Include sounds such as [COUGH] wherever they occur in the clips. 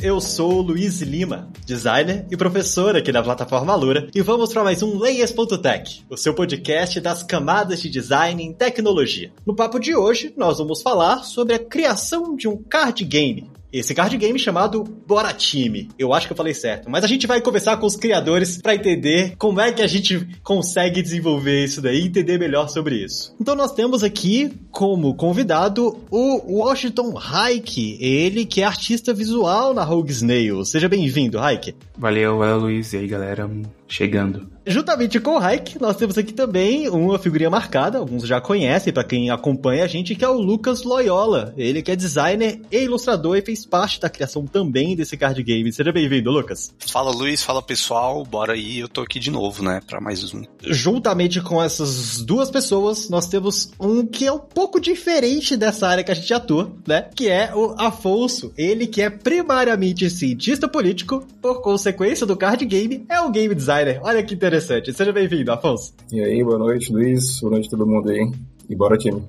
Eu sou o Luiz Lima, designer e professor aqui da plataforma Lura, e vamos para mais um Layers.tech, o seu podcast das camadas de design em tecnologia. No papo de hoje, nós vamos falar sobre a criação de um card game, esse card game chamado Bora Time. Eu acho que eu falei certo, mas a gente vai conversar com os criadores para entender como é que a gente consegue desenvolver isso daí e entender melhor sobre isso. Então nós temos aqui como convidado o Washington Haik, ele que é artista visual na Rogue Snail. Seja bem-vindo, Haik. Valeu, valeu, Luiz. E aí, galera, chegando. Juntamente com o Raik, nós temos aqui também uma figurinha marcada, alguns já conhecem, para quem acompanha a gente, que é o Lucas Loyola. Ele que é designer e ilustrador e fez parte da criação também desse card game. Seja bem-vindo, Lucas. Fala, Luiz. Fala, pessoal. Bora aí. Eu tô aqui de novo, né, para mais um. Juntamente com essas duas pessoas, nós temos um que é um pouco diferente dessa área que a gente atua, né, que é o Afonso. Ele que é primariamente cientista político, por consequência do card game, é o game designer. Olha que interessante. Seja bem-vindo, Afonso. E aí, boa noite, Luiz. Boa noite todo mundo aí. E bora time.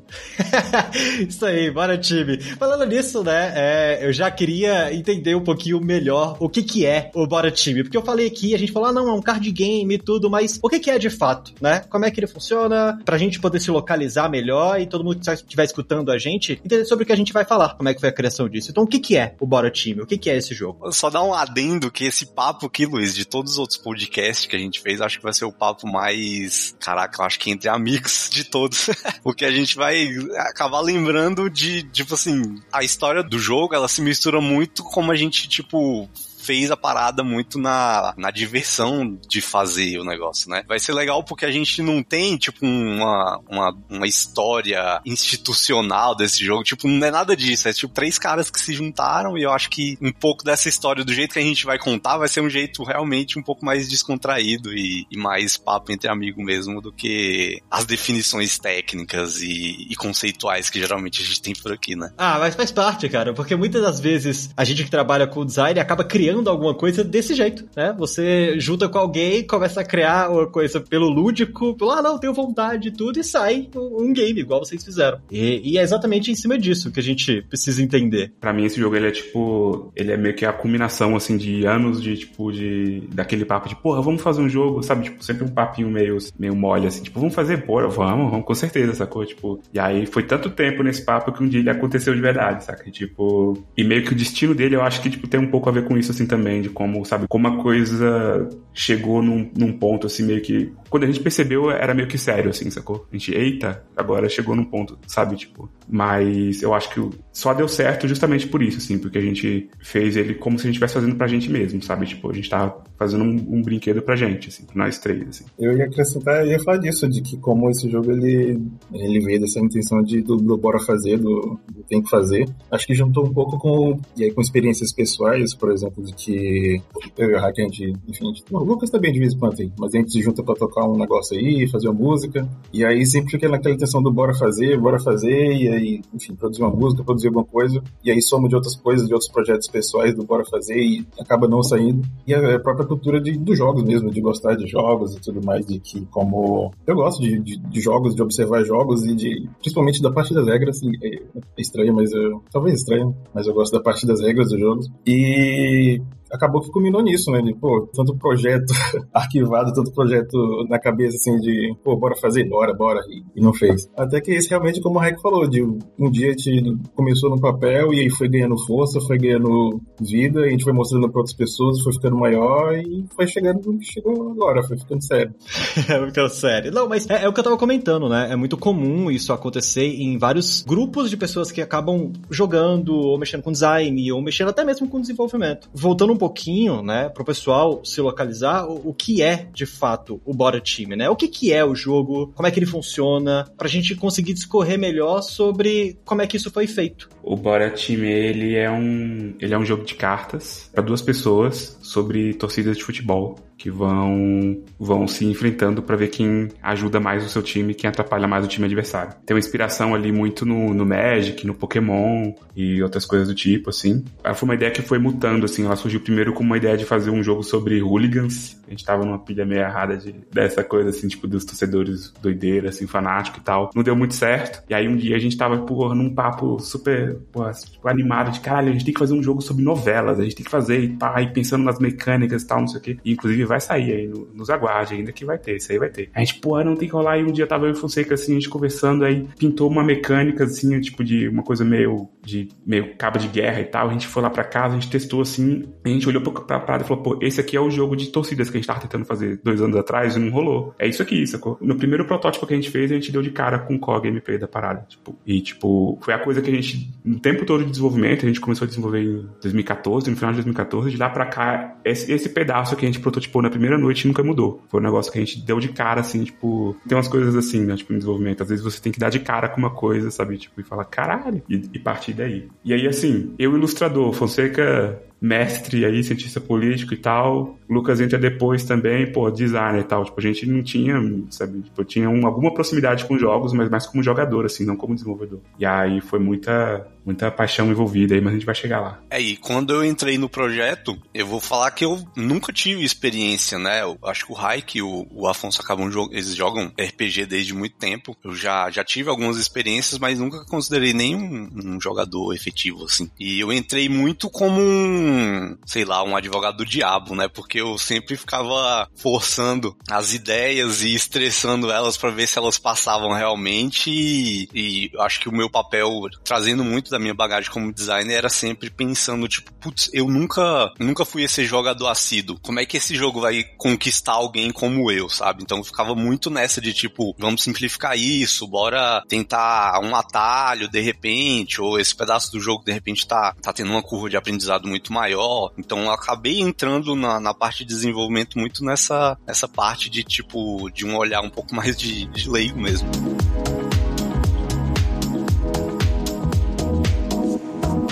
[LAUGHS] Isso aí, bora time. Falando nisso, né, é, eu já queria entender um pouquinho melhor o que que é o Bora Time, porque eu falei aqui, a gente falou, ah, não, é um card game e tudo, mas o que que é de fato, né? Como é que ele funciona, pra gente poder se localizar melhor e todo mundo que estiver escutando a gente, entender sobre o que a gente vai falar, como é que foi a criação disso. Então, o que que é o Bora Time? O que que é esse jogo? Só dar um adendo que esse papo aqui, Luiz, de todos os outros podcasts que a gente fez, acho que vai ser o papo mais, caraca, eu acho que entre amigos de todos. [LAUGHS] porque a gente vai acabar lembrando de, tipo assim, a história do jogo, ela se mistura muito como a gente, tipo, fez a parada muito na, na diversão de fazer o negócio, né? Vai ser legal porque a gente não tem, tipo, uma, uma, uma história institucional desse jogo. Tipo, não é nada disso. É tipo três caras que se juntaram e eu acho que um pouco dessa história, do jeito que a gente vai contar, vai ser um jeito realmente um pouco mais descontraído e, e mais papo entre amigos mesmo do que as definições técnicas e, e conceituais que geralmente a gente tem por aqui, né? Ah, mas faz parte, cara, porque muitas das vezes a gente que trabalha com design acaba criando alguma coisa desse jeito, né? Você junta com alguém, começa a criar uma coisa pelo lúdico, pelo, ah, não, tenho vontade e tudo, e sai um game, igual vocês fizeram. E, e, é exatamente em cima disso que a gente precisa entender. Para mim, esse jogo, ele é tipo, ele é meio que a culminação, assim, de anos de, tipo, de, daquele papo de, porra, vamos fazer um jogo, sabe? Tipo, sempre um papinho meio, meio mole, assim, tipo, vamos fazer, porra, vamos, vamos, com certeza, sacou? Tipo, e aí foi tanto tempo nesse papo que um dia ele aconteceu de verdade, saca? E, tipo, e meio que o destino dele, eu acho que, tipo, tem um pouco a ver com isso, assim, também, de como, sabe, como a coisa chegou num, num ponto, assim, meio que. Quando a gente percebeu, era meio que sério, assim, sacou? A gente, eita, agora chegou num ponto, sabe, tipo. Mas eu acho que só deu certo justamente por isso, assim, porque a gente fez ele como se a gente estivesse fazendo pra gente mesmo, sabe? Tipo, a gente tava fazendo um, um brinquedo pra gente, assim, pra nós três, assim. Eu ia acrescentar, eu ia falar disso, de que como esse jogo, ele, ele veio dessa intenção de do, do bora fazer, do, do tem que fazer. Acho que juntou um pouco com, e aí, com experiências pessoais, por exemplo, de que eu e o Hack, a gente, enfim, a gente, o Lucas também de vez em quando aí, mas a gente se junta pra tocar um negócio aí, fazer uma música, e aí sempre fica naquela intenção do bora fazer, bora fazer, e aí, enfim, produzir uma música, produzir alguma coisa, e aí soma de outras coisas, de outros projetos pessoais do bora fazer, e acaba não saindo. E a própria cultura de, dos jogos mesmo, de gostar de jogos e tudo mais, de que como eu gosto de, de, de jogos, de observar jogos e de, principalmente da parte das regras, é, é estranho, mas eu, talvez estranho, mas eu gosto da parte das regras dos jogos. E acabou que culminou nisso, né? De, pô, tanto projeto [LAUGHS] arquivado, tanto projeto na cabeça, assim, de, pô, bora fazer, bora, bora, e, e não fez. Até que esse realmente, como o Raik falou, de um dia a gente começou no papel e aí foi ganhando força, foi ganhando vida, a gente foi mostrando para outras pessoas, foi ficando maior e foi chegando, chegou agora, foi ficando sério. [LAUGHS] é ficando sério. Não, mas é, é, o que eu tava comentando, né? É muito comum isso acontecer em vários grupos de pessoas que acabam jogando, ou mexendo com design, ou mexendo até mesmo com desenvolvimento. Voltando um pouquinho, né, pro pessoal se localizar o, o que é, de fato, o Bora Team, né? O que que é o jogo, como é que ele funciona, pra gente conseguir discorrer melhor sobre como é que isso foi feito. O Bora Team, ele é um, ele é um jogo de cartas para duas pessoas sobre torcidas de futebol. Que vão, vão se enfrentando para ver quem ajuda mais o seu time, quem atrapalha mais o time adversário. Tem uma inspiração ali muito no, no Magic, no Pokémon e outras coisas do tipo, assim. Ela foi uma ideia que foi mutando, assim. Ela surgiu primeiro com uma ideia de fazer um jogo sobre hooligans. A gente tava numa pilha meio errada de, dessa coisa, assim, tipo, dos torcedores doideira, assim, fanático e tal. Não deu muito certo. E aí um dia a gente tava, porra, num papo super, porra, tipo, animado de caralho, a gente tem que fazer um jogo sobre novelas, a gente tem que fazer e pá, e pensando nas mecânicas e tal, não sei o quê. E, inclusive vai sair aí, no, nos aguarde ainda que vai ter, isso aí vai ter. A gente, porra, não tem que rolar. E um dia tava eu e Fonseca, assim, a gente conversando, aí pintou uma mecânica, assim, tipo, de uma coisa meio, de, meio cabo de guerra e tal. A gente foi lá pra casa, a gente testou, assim, a gente olhou pra parada e falou, pô, esse aqui é o jogo de torcidas que a gente tava tentando fazer dois anos atrás e não rolou. É isso aqui, sacou? No primeiro protótipo que a gente fez, a gente deu de cara com o gameplay da parada, tipo, e, tipo, foi a coisa que a gente, no tempo todo de desenvolvimento, a gente começou a desenvolver em 2014, no final de 2014, de lá pra cá, esse, esse pedaço que a gente prototipou na primeira noite nunca mudou. Foi um negócio que a gente deu de cara, assim, tipo, tem umas coisas assim, né, tipo, no desenvolvimento. Às vezes você tem que dar de cara com uma coisa, sabe? Tipo, e falar, caralho, e, e partir daí. E aí, assim, eu, ilustrador, Fonseca mestre aí, cientista político e tal. Lucas entra depois também, pô, designer e tal. Tipo, a gente não tinha, sabe, tipo, tinha um, alguma proximidade com jogos, mas mais como jogador, assim, não como desenvolvedor. E aí foi muita, muita paixão envolvida aí, mas a gente vai chegar lá. É, e quando eu entrei no projeto, eu vou falar que eu nunca tive experiência, né? Eu acho que o Raik e o, o Afonso acabam, eles jogam RPG desde muito tempo. Eu já, já tive algumas experiências, mas nunca considerei nenhum um jogador efetivo, assim. E eu entrei muito como um sei lá, um advogado do diabo, né? Porque eu sempre ficava forçando as ideias e estressando elas para ver se elas passavam realmente. E, e acho que o meu papel, trazendo muito da minha bagagem como designer, era sempre pensando, tipo, putz, eu nunca, nunca fui esse jogador assíduo. Como é que esse jogo vai conquistar alguém como eu, sabe? Então eu ficava muito nessa de tipo, vamos simplificar isso, bora tentar um atalho de repente, ou esse pedaço do jogo de repente tá, tá tendo uma curva de aprendizado muito maior. Então eu acabei entrando na, na parte de desenvolvimento muito nessa, nessa parte de tipo, de um olhar um pouco mais de, de leigo mesmo.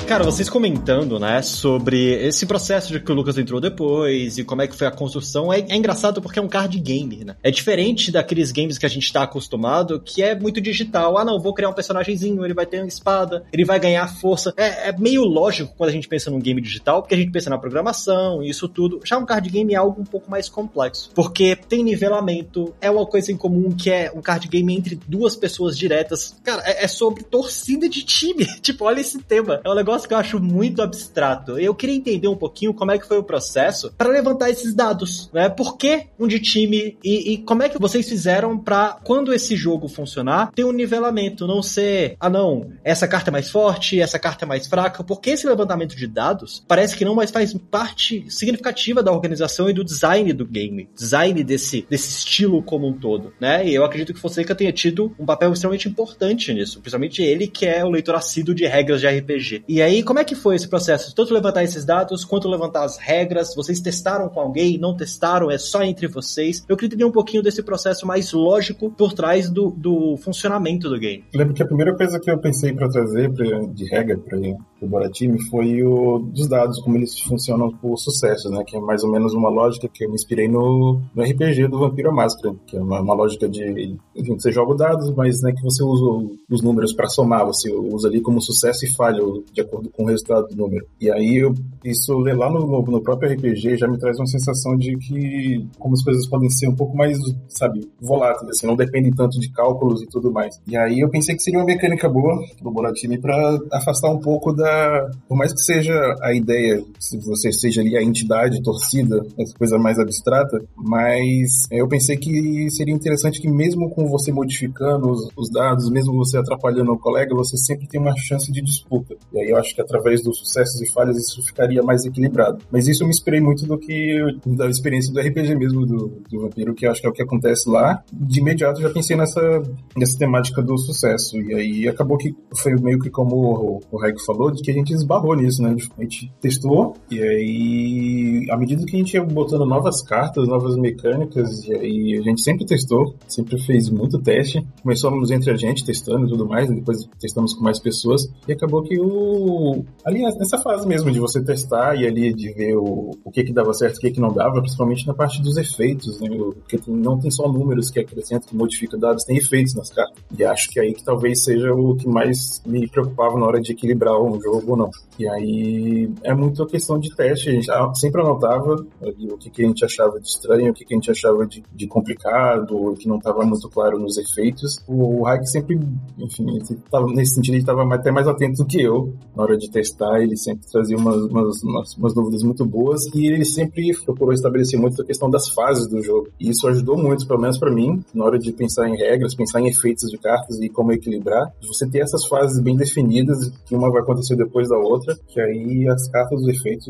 Cara, vocês comentando, né, sobre esse processo de que o Lucas entrou depois e como é que foi a construção, é, é engraçado porque é um card game, né? É diferente daqueles games que a gente tá acostumado, que é muito digital. Ah, não, vou criar um personagemzinho, ele vai ter uma espada, ele vai ganhar força. É, é meio lógico quando a gente pensa num game digital, porque a gente pensa na programação e isso tudo. Já um card game é algo um pouco mais complexo, porque tem nivelamento, é uma coisa em comum que é um card game entre duas pessoas diretas. Cara, é, é sobre torcida de time. [LAUGHS] tipo, olha esse tema. É um negócio negócio que eu acho muito abstrato. Eu queria entender um pouquinho como é que foi o processo para levantar esses dados, né? Por que um de time e, e como é que vocês fizeram para quando esse jogo funcionar ter um nivelamento, não ser, ah não, essa carta é mais forte, essa carta é mais fraca, porque esse levantamento de dados parece que não mais faz parte significativa da organização e do design do game, design desse, desse estilo como um todo, né? E eu acredito que Fonseca tenha tido um papel extremamente importante nisso, principalmente ele que é o leitor assíduo de regras de RPG. E aí, como é que foi esse processo? Tanto levantar esses dados, quanto levantar as regras? Vocês testaram com alguém? Não testaram? É só entre vocês? Eu queria entender um pouquinho desse processo mais lógico por trás do, do funcionamento do game. lembro que a primeira coisa que eu pensei para trazer pra, de regra para o Boratime foi o dos dados, como eles funcionam por sucesso, né? Que é mais ou menos uma lógica que eu me inspirei no, no RPG do Vampiro Máscara, que é uma, uma lógica de enfim, você joga dados, mas né, que você usa os números para somar, você usa ali como sucesso e falho de acordo acordo com o resultado do número. E aí, eu, isso lá no, no próprio RPG já me traz uma sensação de que como as coisas podem ser um pouco mais, sabe, voláteis, assim, não dependem tanto de cálculos e tudo mais. E aí eu pensei que seria uma mecânica boa do Boratini para afastar um pouco da, por mais que seja a ideia, se você seja ali a entidade, torcida, essa coisa mais abstrata, mas eu pensei que seria interessante que mesmo com você modificando os, os dados, mesmo você atrapalhando o colega, você sempre tem uma chance de disputa. E aí eu acho que através dos sucessos e falhas isso ficaria mais equilibrado. Mas isso eu me inspirei muito do que da experiência do RPG mesmo do, do Vampiro, que eu acho que é o que acontece lá. De imediato já pensei nessa, nessa temática do sucesso. E aí acabou que foi meio que como o, o falou, de que a gente esbarrou nisso, né? A gente testou e aí, à medida que a gente ia botando novas cartas, novas mecânicas, e aí a gente sempre testou, sempre fez muito teste. Começamos entre a gente testando e tudo mais, depois testamos com mais pessoas, e acabou que o. Ali nessa fase mesmo de você testar e ali de ver o, o que que dava certo o que que não dava, principalmente na parte dos efeitos, né? Porque não tem só números que acrescenta, que modifica dados, tem efeitos nas cartas. E acho que aí que talvez seja o que mais me preocupava na hora de equilibrar um jogo ou não. E aí é muito a questão de teste. A gente sempre anotava ali, o que, que a gente achava de estranho, o que, que a gente achava de, de complicado, o que não estava muito claro nos efeitos. O Hack sempre, enfim, tava, nesse sentido, ele estava até mais atento do que eu na hora de testar. Ele sempre trazia umas, umas, umas, umas dúvidas muito boas e ele sempre procurou estabelecer muito a questão das fases do jogo. E isso ajudou muito, pelo menos para mim, na hora de pensar em regras, pensar em efeitos de cartas e como equilibrar. Você ter essas fases bem definidas, que uma vai acontecer depois da outra, que aí as cartas, os efeitos,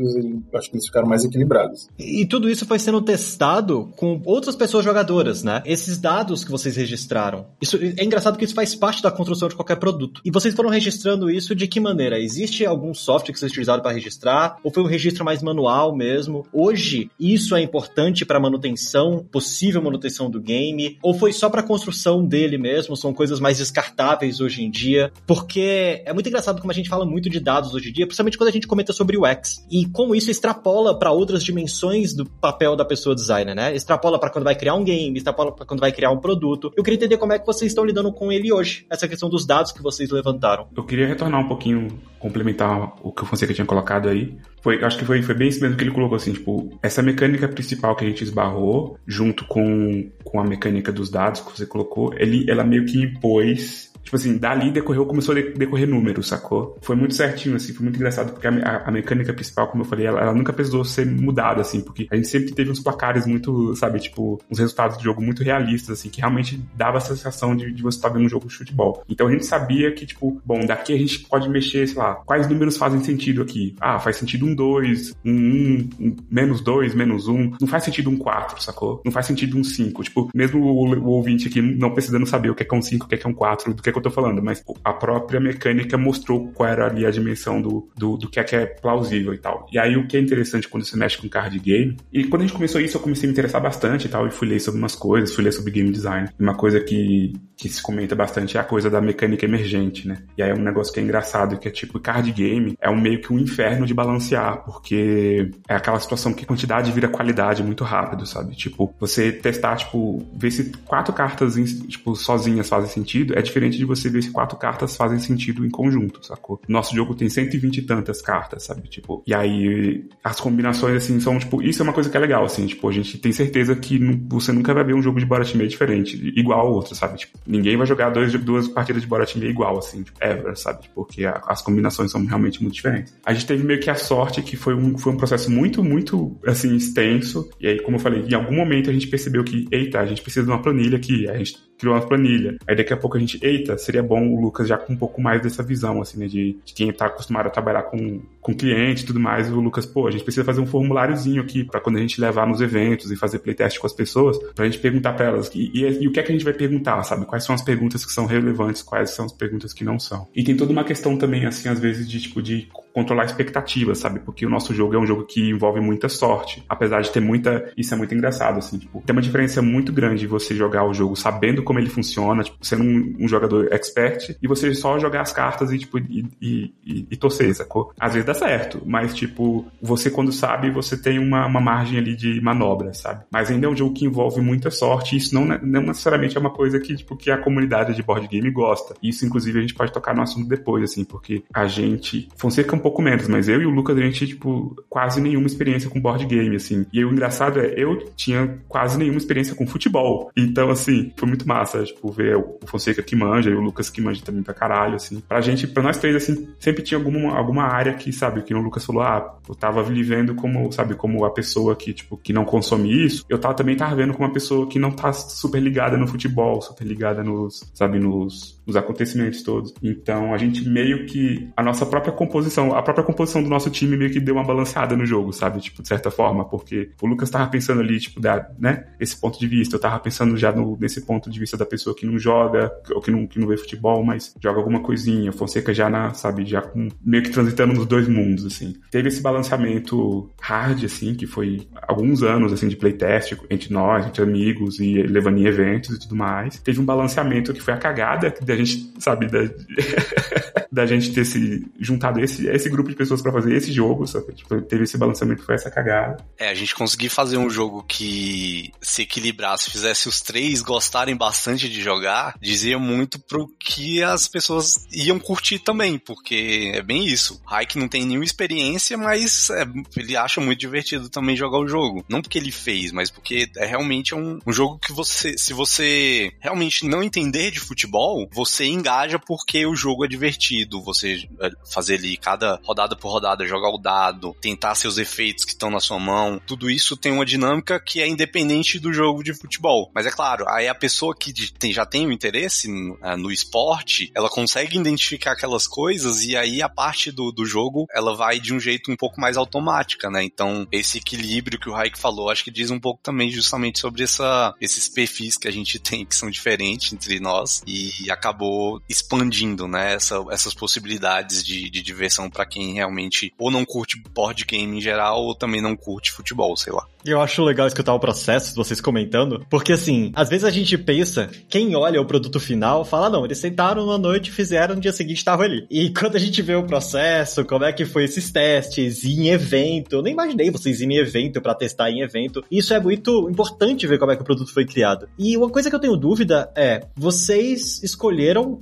acho que eles ficaram mais equilibrados. E tudo isso foi sendo testado com outras pessoas jogadoras, né? Esses dados que vocês registraram. Isso é engraçado que isso faz parte da construção de qualquer produto. E vocês foram registrando isso de que maneira? Existe algum software que vocês utilizaram para registrar? Ou foi um registro mais manual mesmo? Hoje, isso é importante para manutenção, possível manutenção do game? Ou foi só para construção dele mesmo? São coisas mais descartáveis hoje em dia? Porque é muito engraçado como a gente fala muito de dados hoje em dia, principalmente quando a gente comenta sobre o X. E como isso extrapola para outras dimensões do papel da pessoa designer, né? Extrapola para quando vai criar um game, extrapola para quando vai criar um produto. Eu queria entender como é que vocês estão lidando com ele hoje, essa questão dos dados que vocês levantaram. Eu queria retornar um pouquinho, complementar o que o Fonseca tinha colocado aí. Foi, acho que foi, foi bem isso mesmo que ele colocou, assim, tipo, essa mecânica principal que a gente esbarrou, junto com, com a mecânica dos dados que você colocou, ele, ela meio que impôs Tipo assim, dali decorreu, começou a decorrer números, sacou? Foi muito certinho, assim, foi muito engraçado, porque a, a mecânica principal, como eu falei, ela, ela, nunca precisou ser mudada, assim, porque a gente sempre teve uns placares muito, sabe, tipo, uns resultados de jogo muito realistas, assim, que realmente dava a sensação de, de você estar vendo um jogo de futebol. Então a gente sabia que, tipo, bom, daqui a gente pode mexer, sei lá, quais números fazem sentido aqui? Ah, faz sentido um 2, um 1, um, um, menos 2, menos 1. Um. Não faz sentido um 4, sacou? Não faz sentido um 5. Tipo, mesmo o, o, ouvinte aqui não precisando saber o que é, é um 5, o que é, é um 4, do que é que eu tô falando, mas a própria mecânica mostrou qual era ali a dimensão do, do, do que é que é plausível e tal. E aí o que é interessante quando você mexe com card game, e quando a gente começou isso, eu comecei a me interessar bastante e tal, e fui ler sobre umas coisas, fui ler sobre game design. Uma coisa que, que se comenta bastante é a coisa da mecânica emergente, né? E aí é um negócio que é engraçado, que é tipo, card game é um meio que um inferno de balancear, porque é aquela situação que quantidade vira qualidade muito rápido, sabe? Tipo, você testar, tipo, ver se quatro cartas, tipo, sozinhas fazem sentido, é diferente de você ver se quatro cartas fazem sentido em conjunto, sacou? Nosso jogo tem 120 e tantas cartas, sabe? Tipo, e aí as combinações, assim, são, tipo, isso é uma coisa que é legal, assim, tipo, a gente tem certeza que você nunca vai ver um jogo de Boratimê diferente, igual ao outro, sabe? Tipo, ninguém vai jogar dois, duas partidas de Boratimê igual, assim, tipo, ever, sabe? Tipo, porque a, as combinações são realmente muito diferentes. A gente teve meio que a sorte que foi um, foi um processo muito, muito, assim, extenso, e aí, como eu falei, em algum momento a gente percebeu que, eita, a gente precisa de uma planilha aqui, a gente criou uma planilha. Aí daqui a pouco a gente, eita, seria bom o Lucas já com um pouco mais dessa visão, assim, né, de, de quem tá acostumado a trabalhar com, com cliente e tudo mais, o Lucas, pô, a gente precisa fazer um formuláriozinho aqui para quando a gente levar nos eventos e fazer playtest com as pessoas, pra gente perguntar para elas, e, e, e, o que é que a gente vai perguntar, sabe? Quais são as perguntas que são relevantes, quais são as perguntas que não são. E tem toda uma questão também, assim, às vezes, de, tipo, de controlar expectativas, sabe? Porque o nosso jogo é um jogo que envolve muita sorte, apesar de ter muita, isso é muito engraçado, assim, tipo, tem uma diferença muito grande você jogar o jogo sabendo como ele funciona, tipo, sendo um, um jogador expert, e você só jogar as cartas e, tipo, e, e, e, e torcer, sacou? Às vezes dá certo, mas, tipo, você quando sabe, você tem uma, uma margem ali de manobra, sabe? Mas ainda é um jogo que envolve muita sorte, e isso não, não necessariamente é uma coisa que, tipo, que a comunidade de board game gosta. Isso, inclusive, a gente pode tocar no assunto depois, assim, porque a gente, Fonseca um pouco menos, mas eu e o Lucas, a gente, tipo, quase nenhuma experiência com board game, assim. E o engraçado é, eu tinha quase nenhuma experiência com futebol. Então, assim, foi muito massa, tipo, ver o Fonseca que manja e o Lucas que manja também pra caralho, assim. Pra gente, pra nós três, assim, sempre tinha alguma, alguma área que, sabe, que o Lucas falou, ah, eu tava vivendo como, sabe, como a pessoa que, tipo, que não consome isso. Eu tava, também tava vendo como uma pessoa que não tá super ligada no futebol, super ligada nos, sabe, nos os acontecimentos todos. Então a gente meio que a nossa própria composição, a própria composição do nosso time meio que deu uma balanceada no jogo, sabe? Tipo, de certa forma, porque o Lucas tava pensando ali, tipo, da, né, esse ponto de vista, eu tava pensando já no, nesse ponto de vista da pessoa que não joga, ou que não, que não vê futebol, mas joga alguma coisinha. Fonseca já na, sabe, já com, meio que transitando nos dois mundos, assim. Teve esse balanceamento hard, assim, que foi alguns anos, assim, de playtest entre nós, entre amigos e levando em eventos e tudo mais. Teve um balanceamento que foi a cagada da gente, sabe, da, [LAUGHS] da gente ter se juntado esse, esse grupo de pessoas para fazer esse jogo, sabe? Tipo, teve esse balanceamento foi essa cagada. É, a gente conseguir fazer um jogo que se equilibrasse, fizesse os três gostarem bastante de jogar, dizia muito pro que as pessoas iam curtir também, porque é bem isso. Raik não tem nenhuma experiência, mas é, ele acha muito divertido também jogar o jogo. Não porque ele fez, mas porque é realmente um, um jogo que você, se você realmente não entender de futebol, você engaja porque o jogo é divertido. Você é, fazer ali cada rodada por rodada, jogar o dado, tentar seus efeitos que estão na sua mão, tudo isso tem uma dinâmica que é independente do jogo de futebol. Mas é claro, aí a pessoa que tem, já tem o um interesse no, é, no, esporte, ela consegue identificar aquelas coisas e aí a parte do, do jogo ela vai de um jeito um pouco mais automática, né? Então, esse equilíbrio que o Raik falou, acho que diz um pouco também justamente sobre essa, esses perfis que a gente [LAUGHS] tem que são diferentes entre nós e, e acabou expandindo, né? Essa, essas possibilidades de, de diversão para quem realmente ou não curte board game em geral ou também não curte futebol, sei lá. Eu acho legal escutar o processo, vocês comentando, porque assim, às vezes a gente pensa, quem olha o produto final, fala, não, eles sentaram uma noite, fizeram, no dia seguinte estavam ali. E [LAUGHS] quando a gente vê o processo, como é que foi esses testes, em evento, eu nem imaginei vocês em evento para testar em evento. Isso é muito importante ver como é que o produto foi criado. E uma coisa que eu tenho dúvida é, vocês escolheram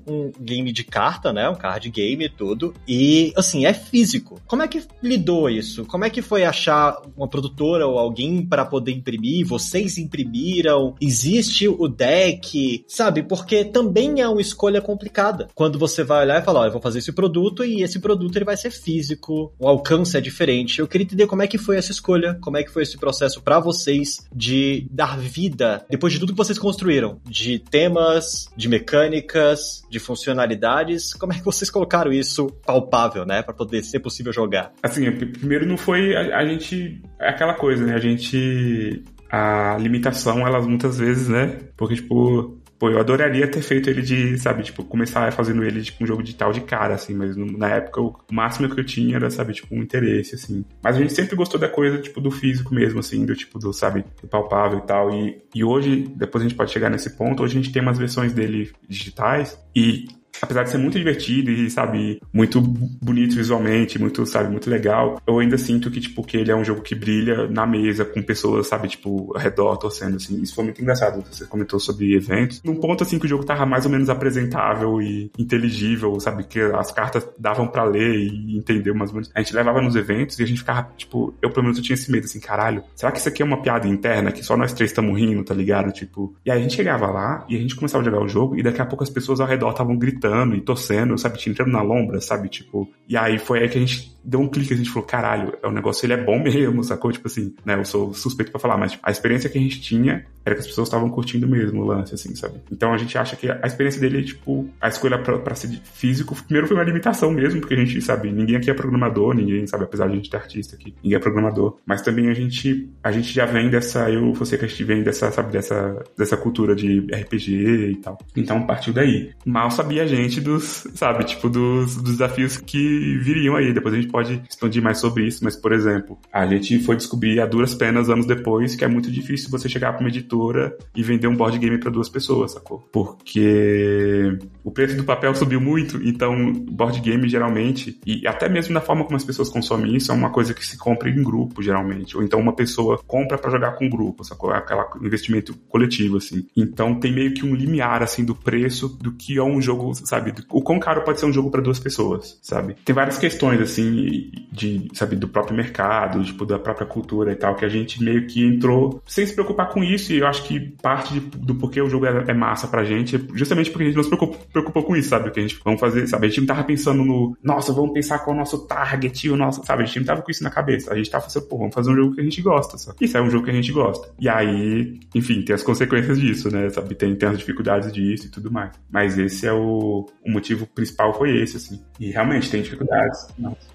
um game de carta, né, um card game e tudo, e assim, é físico. Como é que lidou isso? Como é que foi achar uma produtora ou alguém para poder imprimir, vocês imprimiram, existe o deck, sabe? Porque também é uma escolha complicada. Quando você vai olhar e falar, olha, eu vou fazer esse produto e esse produto ele vai ser físico, o alcance é diferente. Eu queria entender como é que foi essa escolha, como é que foi esse processo para vocês de dar vida, depois de tudo que vocês construíram, de temas, de mecânicas, de funcionalidades, como é que vocês colocaram isso palpável, né, para poder ser possível jogar? Assim, primeiro não foi a, a gente, é aquela coisa, né, a gente gente. A limitação, elas muitas vezes, né? Porque, tipo, Pô, eu adoraria ter feito ele de, sabe, tipo, começar fazendo ele tipo um jogo de tal de cara, assim, mas na época o máximo que eu tinha era, sabe, tipo, um interesse, assim. Mas a gente sempre gostou da coisa, tipo, do físico mesmo, assim, do tipo, do, sabe, do palpável e tal. E, e hoje, depois a gente pode chegar nesse ponto, hoje a gente tem umas versões dele digitais e apesar de ser muito divertido e, sabe, muito bonito visualmente, muito, sabe, muito legal, eu ainda sinto que, tipo, que ele é um jogo que brilha na mesa com pessoas, sabe, tipo, ao redor, torcendo, assim. Isso foi muito engraçado. Você comentou sobre eventos. Num ponto, assim, que o jogo tava mais ou menos apresentável e inteligível, sabe, que as cartas davam para ler e entender menos. A gente levava nos eventos e a gente ficava, tipo, eu pelo menos eu tinha esse medo, assim, caralho, será que isso aqui é uma piada interna que só nós três estamos rindo, tá ligado? Tipo, e aí a gente chegava lá e a gente começava a jogar o jogo e daqui a pouco as pessoas ao redor estavam gritando gritando e torcendo, sabe? Te entrando na lombra, sabe? Tipo, e aí foi aí que a gente deu um clique, a gente falou, caralho, é um negócio, ele é bom [LAUGHS] mesmo, sacou? Tipo assim, né? Eu sou suspeito para falar, mas tipo, a experiência que a gente tinha era que as pessoas estavam curtindo mesmo o lance, assim, sabe? Então a gente acha que a experiência dele, tipo, a escolha para ser físico, primeiro foi uma limitação mesmo, porque a gente, sabe, ninguém aqui é programador, ninguém, sabe, apesar de a gente ter artista aqui, ninguém é programador. Mas também a gente, a gente já vem dessa, eu, você que a gente vem dessa, sabe, dessa, dessa cultura de RPG e tal. Então partiu daí. Mal sabia a gente dos, sabe, tipo, dos, dos desafios que viriam aí. Depois a gente pode expandir mais sobre isso, mas, por exemplo, a gente foi descobrir a duras penas anos depois que é muito difícil você chegar para uma editora e vender um board game para duas pessoas, sacou? Porque o preço do papel subiu muito, então board game geralmente, e até mesmo na forma como as pessoas consomem isso, é uma coisa que se compra em grupo, geralmente. Ou então uma pessoa compra para jogar com um grupo, sacou? É aquele investimento coletivo, assim. Então tem meio que um limiar, assim, do preço do que é um jogo, sabe? O quão caro pode ser um jogo para duas pessoas, sabe? Tem várias questões, assim, de, sabe, do próprio mercado, tipo, da própria cultura e tal, que a gente meio que entrou sem se preocupar com isso, e eu acho que parte de, do porquê o jogo é, é, massa pra gente é justamente porque a gente não se preocupou, preocupou, com isso, sabe? Que a gente vamos fazer, sabe? A gente não tava pensando no, nossa, vamos pensar qual é o nosso target, o nosso, sabe? A gente não tava com isso na cabeça. A gente tava pensando, pô, vamos fazer um jogo que a gente gosta, sabe? Isso é um jogo que a gente gosta. E aí, enfim, tem as consequências disso, né? Sabe? Tem, tem as dificuldades disso e tudo mais. Mas esse é o, o motivo principal foi esse, assim. E realmente tem dificuldades.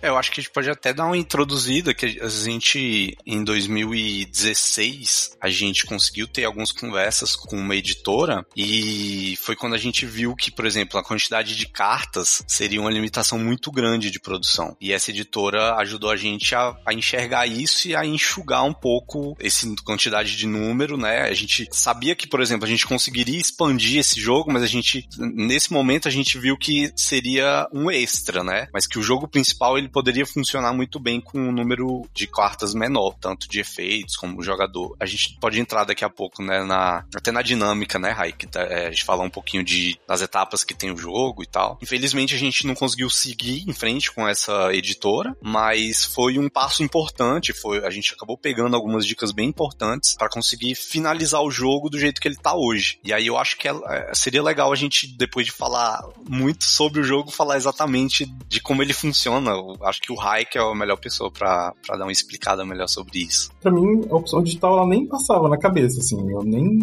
É, eu acho que a gente pode até dar uma introduzida que a gente, em 2016, a gente conseguiu ter algumas conversas com uma editora e foi quando a gente viu que, por exemplo, a quantidade de cartas seria uma limitação muito grande de produção. E essa editora ajudou a gente a, a enxergar isso e a enxugar um pouco essa quantidade de número, né? A gente sabia que, por exemplo, a gente conseguiria expandir esse jogo, mas a gente, nesse momento, a gente viu que seria um extra, né? Mas que o jogo principal ele poderia funcionar muito bem com um número de cartas menor, tanto de efeitos como jogador. A gente pode entrar daqui a pouco, né, na, até na dinâmica, né, Rai, que tá, é, a gente falar um pouquinho de, das etapas que tem o jogo e tal. Infelizmente a gente não conseguiu seguir em frente com essa editora, mas foi um passo importante, foi, a gente acabou pegando algumas dicas bem importantes para conseguir finalizar o jogo do jeito que ele tá hoje. E aí eu acho que é, é, seria legal a gente, depois de falar muito sobre o jogo, falar exatamente de como ele funciona. Eu acho que o que é a melhor pessoa para dar uma explicada melhor sobre isso. Pra mim, a opção digital ela nem passava na cabeça, assim, eu nem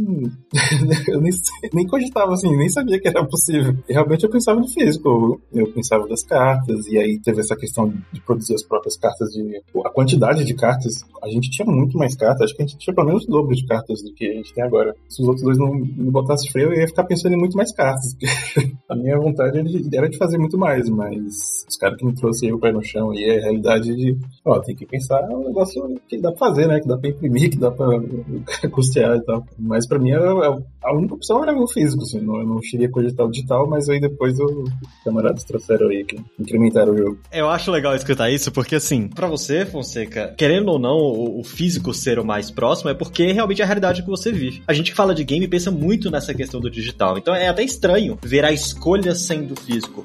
[LAUGHS] eu nem, nem cogitava, assim, nem sabia que era possível. E realmente eu pensava no físico, eu pensava das cartas, e aí teve essa questão de produzir as próprias cartas, de a quantidade de cartas, a gente tinha muito mais cartas, acho que a gente tinha pelo menos o dobro de cartas do que a gente tem agora. Se os outros dois não, não botassem freio, eu ia ficar pensando em muito mais cartas. [LAUGHS] a minha vontade era de fazer muito mais, mas os caras que me trouxeram o pé no chão e a realidade de, ó, tem que pensar um negócio que dá pra fazer, né? Que dá pra imprimir, que dá pra [LAUGHS] custear e tal. Mas pra mim, era, a única opção era o físico, assim. Não, eu não cheguei a cogitar o digital, mas aí depois os camaradas trouxeram aí, que incrementaram o jogo. Eu acho legal escutar isso, porque assim, pra você, Fonseca, querendo ou não, o, o físico ser o mais próximo é porque realmente é a realidade que você vive. A gente que fala de game pensa muito nessa questão do digital. Então é até estranho ver a escolha sendo físico.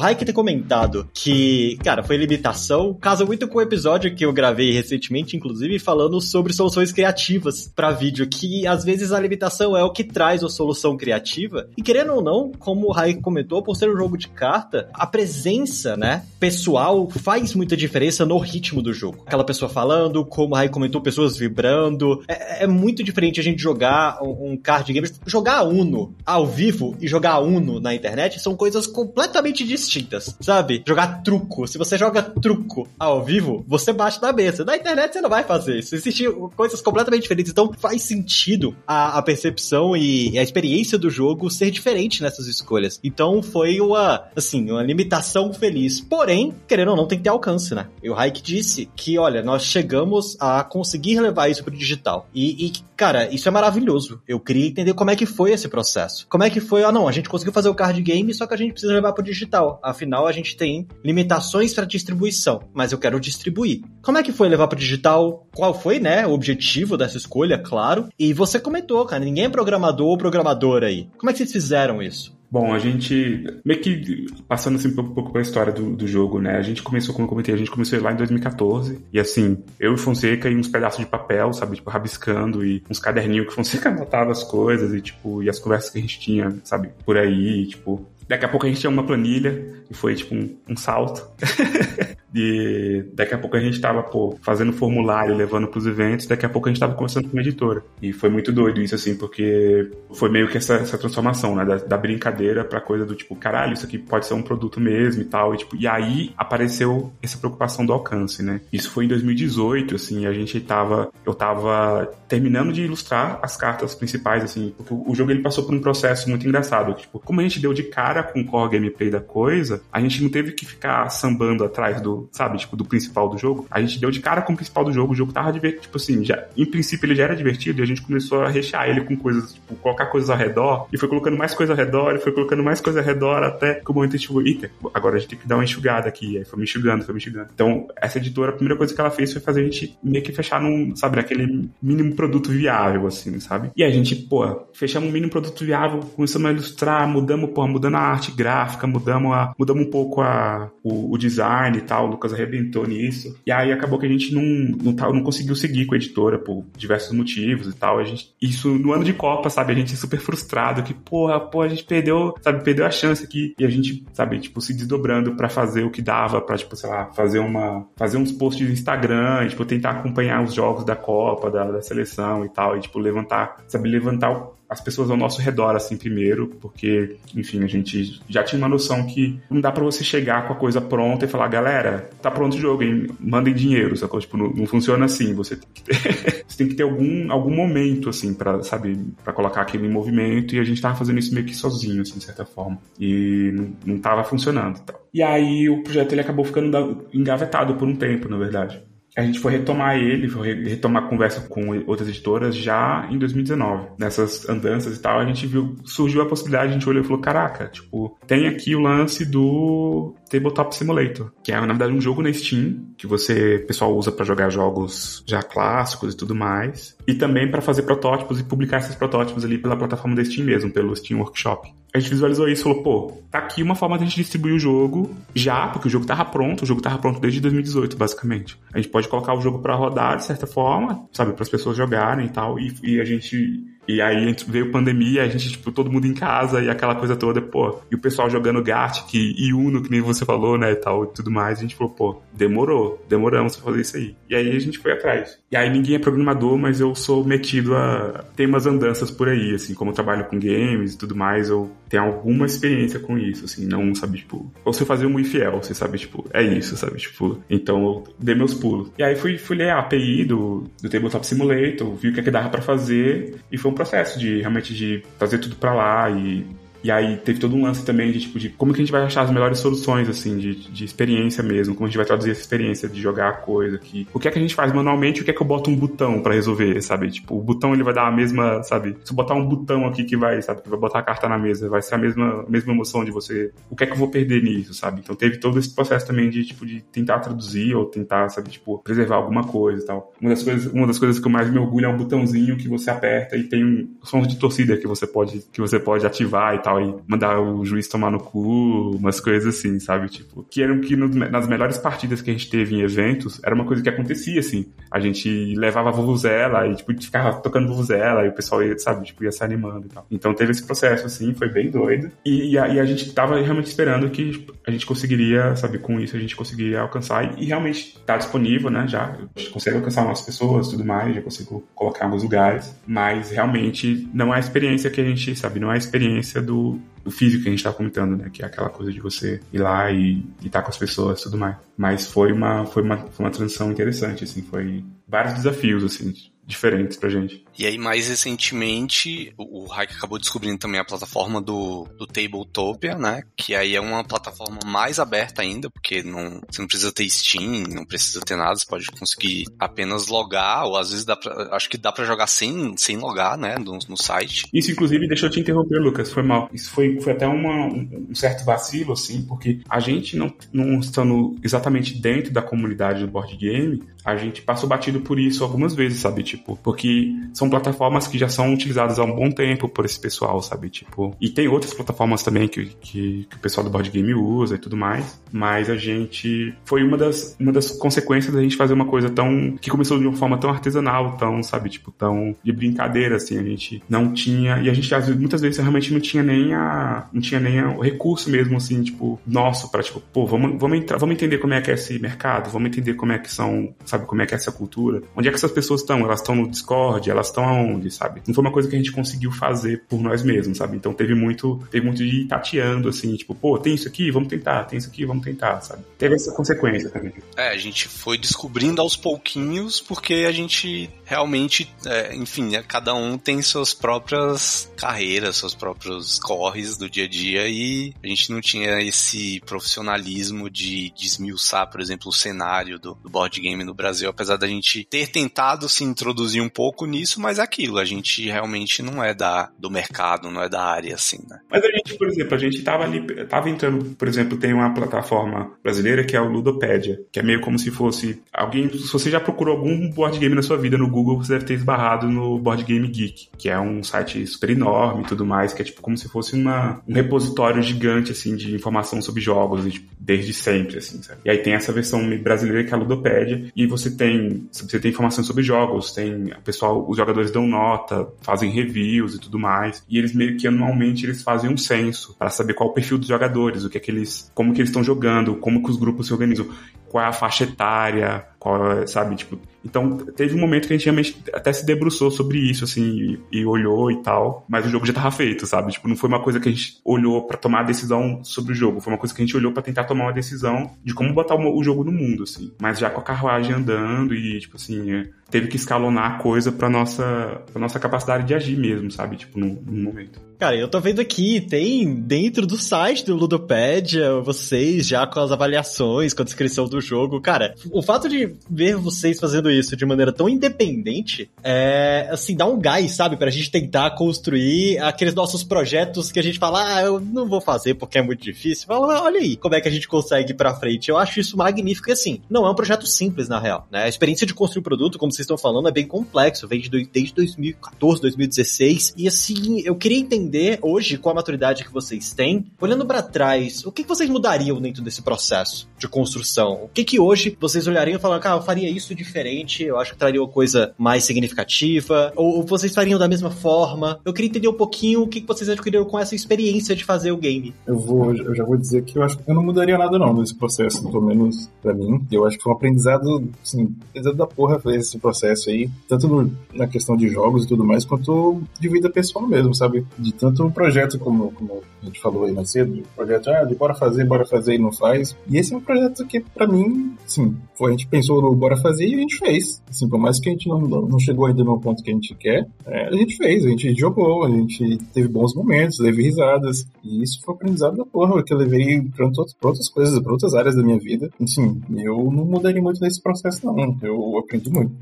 Raik ter comentado que, cara, foi limitação, casa muito com o episódio que eu gravei recentemente, inclusive, falando sobre soluções criativas para vídeo, que às vezes a limitação é o que traz a solução criativa. E querendo ou não, como o Raik comentou, por ser um jogo de carta, a presença, né, pessoal faz muita diferença no ritmo do jogo. Aquela pessoa falando, como o Raik comentou, pessoas vibrando. É, é muito diferente a gente jogar um, um card game. Jogar Uno ao vivo e jogar Uno na internet são coisas completamente distintas distintas, sabe? Jogar truco. Se você joga truco ao vivo, você bate na mesa. Na internet você não vai fazer isso. Existem coisas completamente diferentes. Então faz sentido a, a percepção e a experiência do jogo ser diferente nessas escolhas. Então foi uma, assim, uma limitação feliz. Porém, querendo ou não, tem que ter alcance, né? E o Raik disse que, olha, nós chegamos a conseguir levar isso pro digital. E, e, cara, isso é maravilhoso. Eu queria entender como é que foi esse processo. Como é que foi, ah não, a gente conseguiu fazer o card game, só que a gente precisa levar pro digital. Afinal, a gente tem limitações para distribuição, mas eu quero distribuir. Como é que foi levar para digital? Qual foi, né, o objetivo dessa escolha, claro? E você comentou, cara, ninguém é programador ou programadora aí. Como é que vocês fizeram isso? Bom, a gente, meio que passando assim um pouco pela história do, do jogo, né? A gente começou, como eu comentei, a gente começou lá em 2014. E assim, eu e Fonseca e uns pedaços de papel, sabe? Tipo, rabiscando e uns caderninhos que Fonseca [LAUGHS] anotava as coisas e, tipo, e as conversas que a gente tinha, sabe? Por aí, tipo. Daqui a pouco a gente tinha uma planilha e foi, tipo, um, um salto. [LAUGHS] E daqui a pouco a gente estava pô, fazendo formulário, levando para os eventos, daqui a pouco a gente estava conversando com uma editora. E foi muito doido isso, assim, porque foi meio que essa, essa transformação, né? Da, da brincadeira pra coisa do tipo, caralho, isso aqui pode ser um produto mesmo e tal. E, tipo, e aí apareceu essa preocupação do alcance, né? Isso foi em 2018, assim, a gente tava. Eu tava terminando de ilustrar as cartas principais, assim, porque o, jogo ele passou por um processo muito engraçado. Tipo, como a gente deu de cara com o core gameplay da coisa, a gente não teve que ficar sambando atrás do sabe, tipo, do principal do jogo. A gente deu de cara com o principal do jogo, o jogo tava divertido, tipo assim, já, em princípio ele já era divertido e a gente começou a rechear ele com coisas, tipo, colocar coisas ao redor, e foi colocando mais coisa ao redor, e foi colocando mais coisa ao redor, até que o momento tipo, eita, agora a gente tem que dar uma enxugada aqui. Aí foi me enxugando, foi me enxugando. Então, essa editora, a primeira coisa que ela fez foi fazer a gente meio que fechar num, sabe, naquele mínimo produto viável, assim, sabe? E a gente, pô, fechamos um mínimo produto viável, começamos a ilustrar, mudamos, pô, mudando a arte gráfica, mudamos, a, mudamos um pouco a, o, o design e tal, Lucas arrebentou nisso. E aí acabou que a gente não, não, tá, não conseguiu seguir com a editora por diversos motivos e tal. A gente, isso no ano de Copa, sabe? A gente super frustrado que, porra, pô, a gente perdeu, sabe, perdeu a chance aqui. E a gente, sabe, tipo, se desdobrando para fazer o que dava, pra, tipo, sei lá, fazer uma, fazer uns posts no Instagram, e, tipo, tentar acompanhar os jogos da Copa, da, da seleção e tal, e, tipo, levantar, sabe, levantar as pessoas ao nosso redor, assim, primeiro, porque, enfim, a gente já tinha uma noção que não dá para você chegar com a coisa pronta e falar, galera, tá pronto o jogo, hein? mandem dinheiro, sacou? Tipo, não, não funciona assim, você tem que ter, [LAUGHS] você tem que ter algum, algum momento, assim, para sabe, para colocar aquilo em movimento, e a gente tava fazendo isso meio que sozinho, assim, de certa forma, e não, não tava funcionando e tal. E aí o projeto ele acabou ficando engavetado por um tempo, na verdade a gente foi retomar ele, foi retomar conversa com outras editoras já em 2019. Nessas andanças e tal, a gente viu, surgiu a possibilidade, a gente olhou e falou, caraca, tipo, tem aqui o lance do Tabletop Simulator, que é, na verdade, um jogo na Steam, que você, pessoal, usa para jogar jogos já clássicos e tudo mais, e também para fazer protótipos e publicar esses protótipos ali pela plataforma da Steam mesmo, pelo Steam Workshop. A gente visualizou isso e falou, pô, tá aqui uma forma de a gente distribuir o jogo já, porque o jogo tava pronto, o jogo tava pronto desde 2018, basicamente. A gente pode colocar o jogo para rodar de certa forma, sabe, para as pessoas jogarem e tal, e, e a gente e aí veio pandemia, a gente, tipo, todo mundo em casa e aquela coisa toda, pô. E o pessoal jogando Gartic e Uno, que nem você falou, né, e tal, e tudo mais. A gente falou, pô, demorou, demoramos pra fazer isso aí. E aí a gente foi atrás. E aí ninguém é programador, mas eu sou metido a ter umas andanças por aí, assim, como eu trabalho com games e tudo mais, eu tenho alguma experiência com isso, assim, não, sabe, tipo, ou se eu fazer um infiel, você sabe, tipo, é isso, sabe, tipo, então eu dei meus pulos. E aí fui, fui ler a API do, do Tabletop Simulator, vi o que, é que dava pra fazer, e foi um processo de realmente de fazer tudo para lá e e aí teve todo um lance também de tipo de como que a gente vai achar as melhores soluções assim de, de experiência mesmo, como a gente vai traduzir essa experiência de jogar a coisa que o que é que a gente faz manualmente, o que é que eu boto um botão para resolver, sabe? Tipo, o botão ele vai dar a mesma, sabe? Se eu botar um botão aqui que vai, sabe, que vai botar a carta na mesa, vai ser a mesma mesma emoção de você, o que é que eu vou perder nisso, sabe? Então teve todo esse processo também de tipo de tentar traduzir ou tentar, sabe, tipo, preservar alguma coisa e tal. Uma das coisas, uma das coisas que eu mais me orgulho é um botãozinho que você aperta e tem um sons de torcida que você pode que você pode ativar e tal e mandar o juiz tomar no cu, umas coisas assim, sabe? Tipo, que eram que nas melhores partidas que a gente teve em eventos, era uma coisa que acontecia, assim. A gente levava a vuvuzela e, tipo, ficava tocando vuvuzela e o pessoal ia, sabe, tipo, ia se animando e tal. Então teve esse processo, assim, foi bem doido. E, e, a, e a gente tava realmente esperando que tipo, a gente conseguiria, sabe, com isso a gente conseguiria alcançar e, e realmente tá disponível, né, já. A gente consegue alcançar umas pessoas tudo mais, já consigo colocar alguns lugares, mas realmente não é a experiência que a gente, sabe, não é a experiência do, o físico que a gente tá comentando, né? Que é aquela coisa de você ir lá e estar tá com as pessoas e tudo mais. Mas foi uma, foi uma, foi uma transição interessante, assim, foi vários desafios, assim, diferentes pra gente. E aí, mais recentemente, o Raik acabou descobrindo também a plataforma do, do Tabletopia, né? Que aí é uma plataforma mais aberta ainda, porque não, você não precisa ter Steam, não precisa ter nada, você pode conseguir apenas logar, ou às vezes dá pra, acho que dá pra jogar sem, sem logar, né? No, no site. Isso, inclusive, deixa eu te interromper, Lucas, foi mal. Isso foi, foi até uma, um certo vacilo, assim, porque a gente não, não estando exatamente dentro da comunidade do board game, a gente passou batido por isso algumas vezes, sabe? Tipo, porque são plataformas que já são utilizadas há um bom tempo por esse pessoal, sabe? Tipo, e tem outras plataformas também que, que, que o pessoal do board game usa e tudo mais, mas a gente foi uma das, uma das consequências da gente fazer uma coisa tão que começou de uma forma tão artesanal, tão, sabe, tipo, tão de brincadeira assim, a gente não tinha e a gente muitas vezes realmente não tinha nem a não tinha nem o recurso mesmo assim, tipo, nosso para tipo, pô, vamos vamos entrar, vamos entender como é que é esse mercado, vamos entender como é que são, sabe, como é que é essa cultura, onde é que essas pessoas estão, elas estão no Discord, elas estão aonde, sabe? Não foi uma coisa que a gente conseguiu fazer por nós mesmos, sabe? Então teve muito, teve muito de ir tateando, assim, tipo, pô, tem isso aqui, vamos tentar, tem isso aqui, vamos tentar, sabe? Teve essa consequência também. É, a gente foi descobrindo aos pouquinhos, porque a gente realmente, é, enfim, né, cada um tem suas próprias carreiras, seus próprios corres do dia a dia e a gente não tinha esse profissionalismo de desmiuçar, por exemplo, o cenário do, do board game no Brasil, apesar da gente ter tentado se introduzir um pouco nisso, mas é aquilo, a gente realmente não é da, do mercado, não é da área, assim, né? Mas a gente, por exemplo, a gente tava ali, tava entrando, por exemplo, tem uma plataforma brasileira que é o Ludopedia, que é meio como se fosse alguém, se você já procurou algum board game na sua vida no Google, você deve ter esbarrado no Board Game Geek, que é um site super enorme e tudo mais, que é tipo como se fosse uma, um repositório gigante, assim, de informação sobre jogos, e, tipo, desde sempre, assim, sabe? E aí tem essa versão brasileira que é a Ludopédia, e você tem, você tem informações sobre jogos, tem, o pessoal, os jogadores dão nota, fazem reviews e tudo mais, e eles meio que anualmente eles fazem um censo para saber qual o perfil dos jogadores, o que é que eles, como que eles estão jogando, como que os grupos se organizam, qual é a faixa etária, qual é, sabe, tipo, então teve um momento que a gente realmente até se debruçou sobre isso, assim, e, e, olhou e tal, mas o jogo já tava feito, sabe, tipo, não foi uma coisa que a gente olhou para tomar a decisão sobre o jogo, foi uma coisa que a gente olhou para tentar tomar uma decisão de como botar o, o, jogo no mundo, assim, mas já com a carruagem andando e, tipo assim, teve que escalonar a coisa pra nossa, pra nossa capacidade de agir mesmo, sabe, tipo, no, no momento. Cara, eu tô vendo aqui, tem dentro do site do Ludopedia, vocês já com as avaliações, com a descrição do jogo. Cara, o fato de ver vocês fazendo isso de maneira tão independente, é, assim, dá um gás, sabe? Pra gente tentar construir aqueles nossos projetos que a gente fala, ah, eu não vou fazer porque é muito difícil. Fala, olha aí, como é que a gente consegue ir pra frente. Eu acho isso magnífico e, assim, não é um projeto simples, na real, né? A experiência de construir o produto, como vocês estão falando, é bem complexo. Vem de, desde 2014, 2016. E, assim, eu queria entender entender hoje, com a maturidade que vocês têm, olhando para trás, o que, vocês mudariam dentro desse processo de construção? O que que hoje vocês olhariam e falariam, cara, eu faria isso diferente, eu acho que traria uma coisa mais significativa, ou, ou vocês fariam da mesma forma? Eu queria entender um pouquinho o que, que vocês adquiriram com essa experiência de fazer o game. Eu vou, eu já vou dizer que eu acho que eu não mudaria nada não nesse processo, pelo menos para mim. Eu acho que foi um aprendizado, assim, aprendizado da porra fazer esse processo aí, tanto no, na questão de jogos e tudo mais, quanto de vida pessoal mesmo, sabe? De tanto um projeto, como, como a gente falou aí mais cedo, projeto, ah, de bora fazer, bora fazer e não faz. E esse é um projeto que, para mim, sim, a gente pensou no bora fazer e a gente fez. Assim, por mais que a gente não, não chegou ainda no ponto que a gente quer, é, a gente fez, a gente jogou, a gente teve bons momentos, teve risadas. E isso foi aprendizado da porra, que eu levei pra, pra outras coisas, pra outras áreas da minha vida. Assim, eu não mudaria muito nesse processo, não. Eu aprendi muito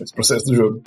esse processo do jogo.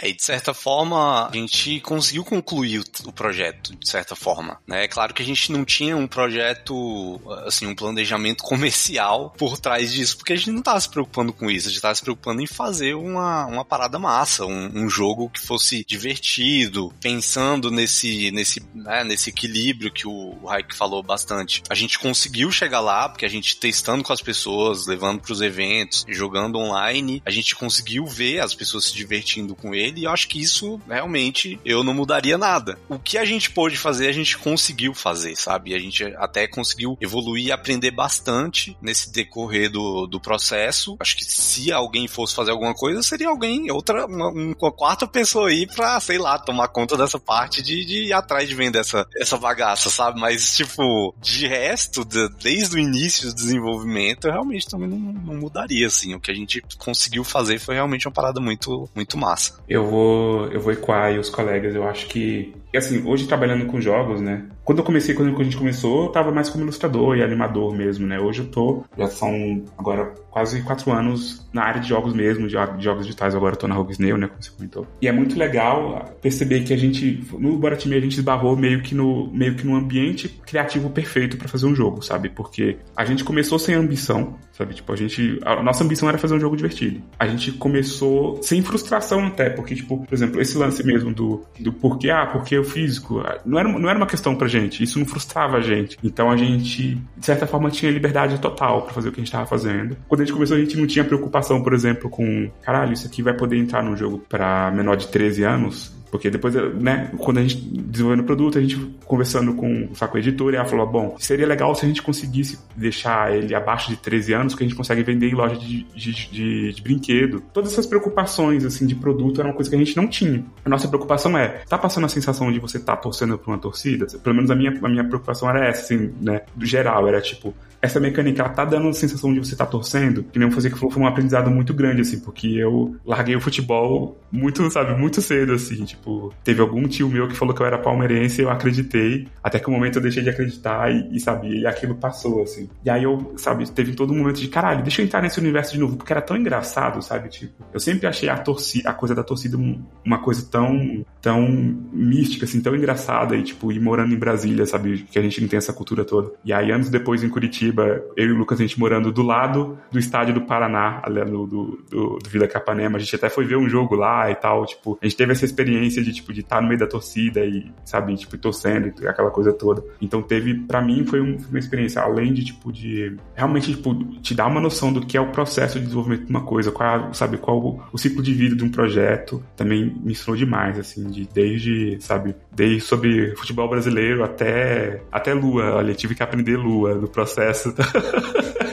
É, e de certa forma, a gente conseguiu concluir o, projeto, de certa forma. Né? É claro que a gente não tinha um projeto, assim, um planejamento [LAUGHS] comercial por trás disso, porque a gente não estava se preocupando com isso, a gente estava se preocupando em fazer uma, uma parada massa, um, um jogo que fosse divertido, pensando nesse, nesse, né, nesse equilíbrio que o, o falou bastante. A gente conseguiu chegar lá, porque a gente testando com as pessoas, levando para os eventos, jogando online, a gente conseguiu ver as pessoas se divertindo com ele, e eu acho que isso realmente eu não mudaria nada. O que a gente pôde fazer, a gente conseguiu fazer, sabe? A gente até conseguiu evoluir e aprender bastante nesse decorrer do, do processo. Acho que se alguém fosse fazer alguma coisa, seria alguém, outra, uma, uma quarta pessoa aí pra, sei lá, tomar conta dessa parte de, de ir atrás de vender essa, essa bagaça, sabe? Mas, tipo, de resto, de, desde o início do desenvolvimento, eu realmente também não, não mudaria, assim. O que a gente conseguiu fazer foi realmente realmente uma parada muito, muito massa. Eu vou, eu vou equar aí os colegas, eu acho que assim, hoje trabalhando com jogos, né? Quando eu comecei, quando a gente começou, eu tava mais como ilustrador e animador mesmo, né? Hoje eu tô, já são agora quase quatro anos na área de jogos mesmo, de, jogos digitais. Agora tô na Rogue Snail, né? Como você comentou. E é muito legal perceber que a gente, no Boratime, a gente esbarrou meio que no, meio que no ambiente criativo perfeito para fazer um jogo, sabe? Porque a gente começou sem ambição, sabe? Tipo, a gente, a nossa ambição era fazer um jogo divertido. A gente começou sem frustração até, porque, tipo, por exemplo, esse lance mesmo do, do porquê, ah, porque o físico. Não era, não era uma questão pra gente, isso não frustrava a gente. Então a gente, de certa forma, tinha liberdade total para fazer o que a gente tava fazendo. Quando a gente começou, a gente não tinha preocupação, por exemplo, com caralho, isso aqui vai poder entrar num jogo para menor de 13 anos Porque depois, né, quando a gente desenvolvendo o produto, a gente conversando com, com a editora, ela falou, bom, seria legal se a gente conseguisse deixar ele abaixo de 13 anos, que a gente consegue vender em loja de, de, de, de brinquedo. Todas essas preocupações, assim, de produto era uma coisa que a gente não tinha. A nossa preocupação é, tá passando a sensação de você tá torcendo pra uma torcida? Pelo menos a minha, a minha preocupação era essa, assim, né, do geral, era tipo, essa mecânica ela tá dando a sensação de você tá torcendo, que nem fazer que foi um aprendizado muito grande, assim, porque eu larguei o futebol muito, sabe, muito cedo, assim, tipo, teve algum tio meu que falou que eu era palmeirense, eu acreditei, até que o um momento eu deixei de acreditar e, e, sabe, e aquilo passou, assim. E aí eu, sabe, teve todo um momento de, caralho, deixa eu entrar nesse universo de novo, porque era tão engraçado, sabe, tipo, eu sempre achei a torcida, a coisa da torcida uma coisa tão, tão mística, assim, tão engraçada, e tipo, ir morando em Brasília, sabe, que a gente não tem essa cultura toda. E aí, anos depois, em Curitiba, eu e o Lucas, a gente morando do lado do estádio do Paraná, ali do, do, do, do Vila Capanema. A gente até foi ver um jogo lá e tal, tipo, a gente teve essa experiência de, tipo, de estar no meio da torcida e, sabe, tipo, torcendo e aquela coisa toda. Então teve, para mim, foi, um, foi, uma experiência, além de, tipo, de realmente, tipo, te dar uma noção do que é o processo de desenvolvimento de uma coisa, qual, sabe, qual o, o ciclo de vida de um projeto, também me ensinou demais, assim, de desde, sabe, desde sobre futebol brasileiro até, até lua, olha, tive que aprender lua no processo. [LAUGHS]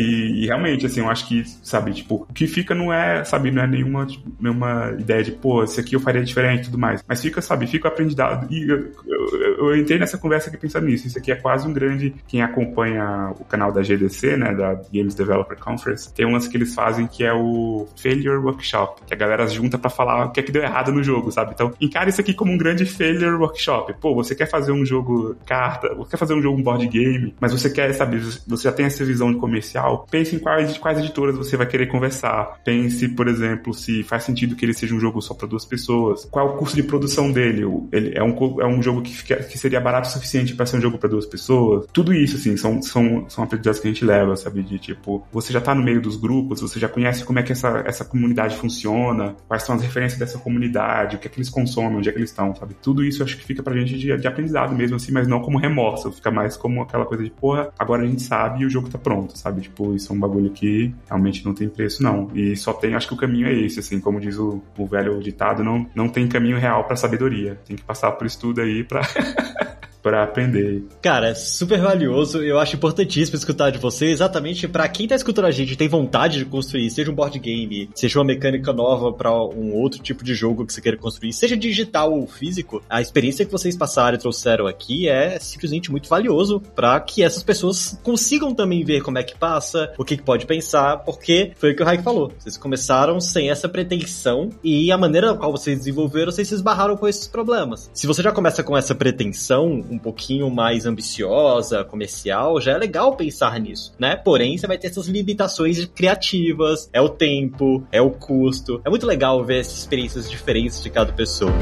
E, e, realmente, assim, eu acho que, sabe, tipo, o que fica não é, sabe, não é nenhuma, tipo, nenhuma ideia de, pô, esse aqui eu faria diferente e tudo mais. Mas fica, sabe, fica aprendizado. E eu, eu, eu, entrei nessa conversa aqui pensando nisso. Isso aqui é quase um grande. Quem acompanha o canal da GDC, né, da Games Developer Conference, tem umas que eles fazem que é o Failure Workshop, que a galera junta para falar o que é que deu errado no jogo, sabe? Então, encara isso aqui como um grande Failure Workshop. Pô, você quer fazer um jogo carta, você quer fazer um jogo board game, mas você quer, sabe, você já tem essa visão de comercial comercial, pense em quais, quais editoras você vai querer conversar. Pense, por exemplo, se faz sentido que ele seja um jogo só para duas pessoas. Qual é o custo de produção dele? Ele é um, é um jogo que, fica, que seria barato o suficiente para ser um jogo para duas pessoas? Tudo isso, assim, são, são, são aprendizados que a gente leva, sabe? De tipo, você já tá no meio dos grupos, você já conhece como é que essa, essa comunidade funciona, quais são as referências dessa comunidade, o que é que eles consomem, onde é que eles estão, sabe? Tudo isso acho que fica pra gente de, de aprendizado mesmo, assim, mas não como remorso, fica mais como aquela coisa de, porra, agora a gente sabe e o jogo tá pronto, sabe? Tipo, isso é um bagulho que realmente não tem preço, não. E só tem, acho que o caminho é esse, assim, como diz o, o velho ditado, não, não tem caminho real para sabedoria. Tem que passar por estudo aí pra. [LAUGHS] para aprender. Cara, super valioso. Eu acho importantíssimo escutar de você, exatamente para quem tá escutando a gente tem vontade de construir, seja um board game, seja uma mecânica nova para um outro tipo de jogo que você queira construir, seja digital ou físico. A experiência que vocês passaram e trouxeram aqui é simplesmente muito valioso para que essas pessoas consigam também ver como é que passa, o que, que pode pensar, porque foi o que o Raik falou. Vocês começaram sem essa pretensão e a maneira qual vocês desenvolveram, vocês se esbarraram com esses problemas. Se você já começa com essa pretensão, um pouquinho mais ambiciosa, comercial, já é legal pensar nisso, né? Porém, você vai ter essas limitações criativas, é o tempo, é o custo. É muito legal ver essas experiências diferentes de cada pessoa.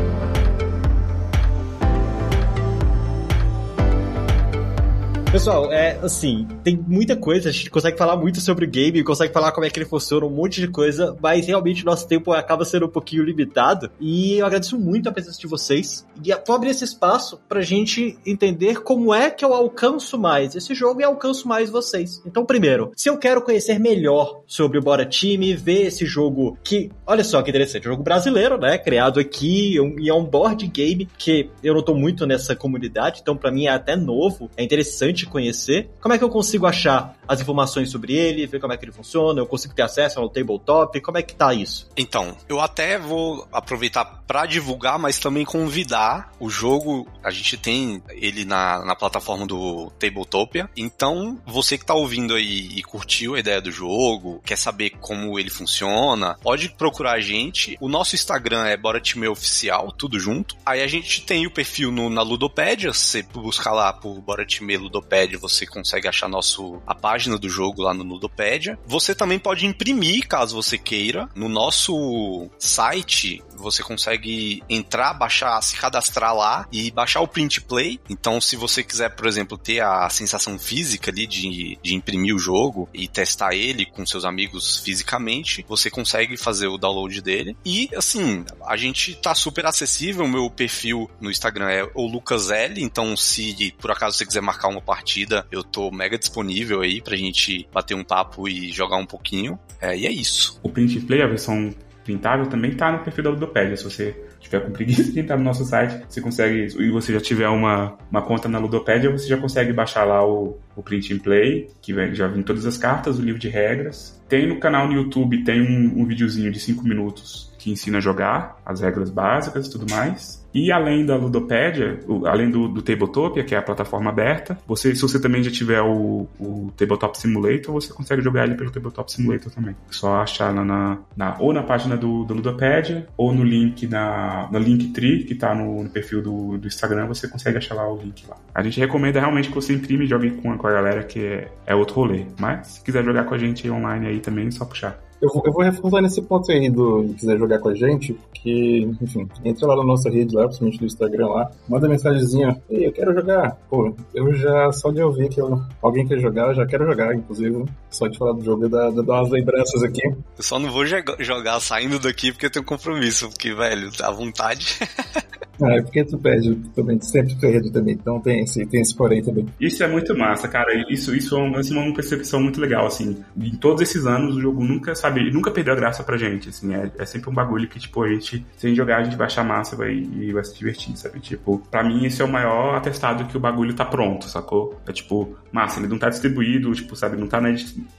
Pessoal, é assim, tem muita coisa, a gente consegue falar muito sobre o game, consegue falar como é que ele funciona, um monte de coisa, mas realmente nosso tempo acaba sendo um pouquinho limitado. E eu agradeço muito a presença de vocês. E vou abrir esse espaço pra gente entender como é que eu alcanço mais esse jogo e alcanço mais vocês. Então, primeiro, se eu quero conhecer melhor sobre o Bora Time, ver esse jogo que, olha só que interessante, um jogo brasileiro, né? Criado aqui e é um board game que eu não tô muito nessa comunidade, então para mim é até novo, é interessante te conhecer. Como é que eu consigo achar as informações sobre ele, ver como é que ele funciona? Eu consigo ter acesso ao tabletop? Como é que tá isso? Então, eu até vou aproveitar para divulgar, mas também convidar o jogo. A gente tem ele na, na plataforma do Tabletopia. Então, você que tá ouvindo aí e curtiu a ideia do jogo, quer saber como ele funciona, pode procurar a gente. O nosso Instagram é Bora Time Oficial, tudo junto. Aí a gente tem o perfil no, na Ludopédia, você buscar lá por Bora Time Ludopédia Ludopédia, você consegue achar nosso, a página do jogo lá no Ludopédia. Você também pode imprimir, caso você queira. No nosso site, você consegue entrar, baixar, se cadastrar lá e baixar o print play. Então, se você quiser, por exemplo, ter a sensação física ali de, de imprimir o jogo e testar ele com seus amigos fisicamente, você consegue fazer o download dele. E, assim, a gente tá super acessível. O meu perfil no Instagram é o Lucas L. Então, se por acaso você quiser marcar uma partida, eu tô mega disponível aí pra gente bater um papo e jogar um pouquinho. É, e é isso. O print play, a versão printável também tá no perfil da Ludopédia. Se você tiver com preguiça de entrar no nosso site, você consegue, e você já tiver uma, uma conta na Ludopédia, você já consegue baixar lá o, o print and play, que já vem todas as cartas, o livro de regras. Tem no canal no YouTube, tem um, um videozinho de 5 minutos que ensina a jogar, as regras básicas e tudo mais. E além da Ludopédia, além do, do Tabletopia, que é a plataforma aberta, você, se você também já tiver o, o Tabletop Simulator, você consegue jogar ele pelo Tabletop Simulator também. É só achar na, na, na, ou na página do, do Ludopédia, ou no link na, no Linktree, que está no, no, perfil do, do Instagram, você consegue achar lá o link lá. A gente recomenda realmente que você imprime e jogue com, com a galera, que é, é outro rolê. Mas se quiser jogar com a gente online aí também, é só puxar. Eu vou, eu vou reforçar nesse ponto aí do quiser jogar com a gente, porque, enfim, entra lá na nossa rede lá, principalmente do Instagram lá, manda mensagenzinha, ei, eu quero jogar. Pô, eu já, só de ouvir que eu, alguém quer jogar, eu já quero jogar, inclusive. Só de falar do jogo, dá, dá umas lembranças aqui. Eu só não vou jogar saindo daqui porque eu tenho compromisso, porque, velho, à vontade. [LAUGHS] Ah, é porque tu pede também, sempre perde também, então tem esse, tem esse porém também. Isso é muito massa, cara. Isso, isso é uma, uma percepção muito legal, assim. Em todos esses anos, o jogo nunca, sabe, nunca perdeu a graça pra gente, assim. É, é sempre um bagulho que, tipo, a gente, se a gente jogar, a gente vai achar massa vai, e vai se divertir, sabe? Tipo, pra mim, esse é o maior atestado que o bagulho tá pronto, sacou? É tipo, massa, ele não tá distribuído, tipo, sabe, não tá na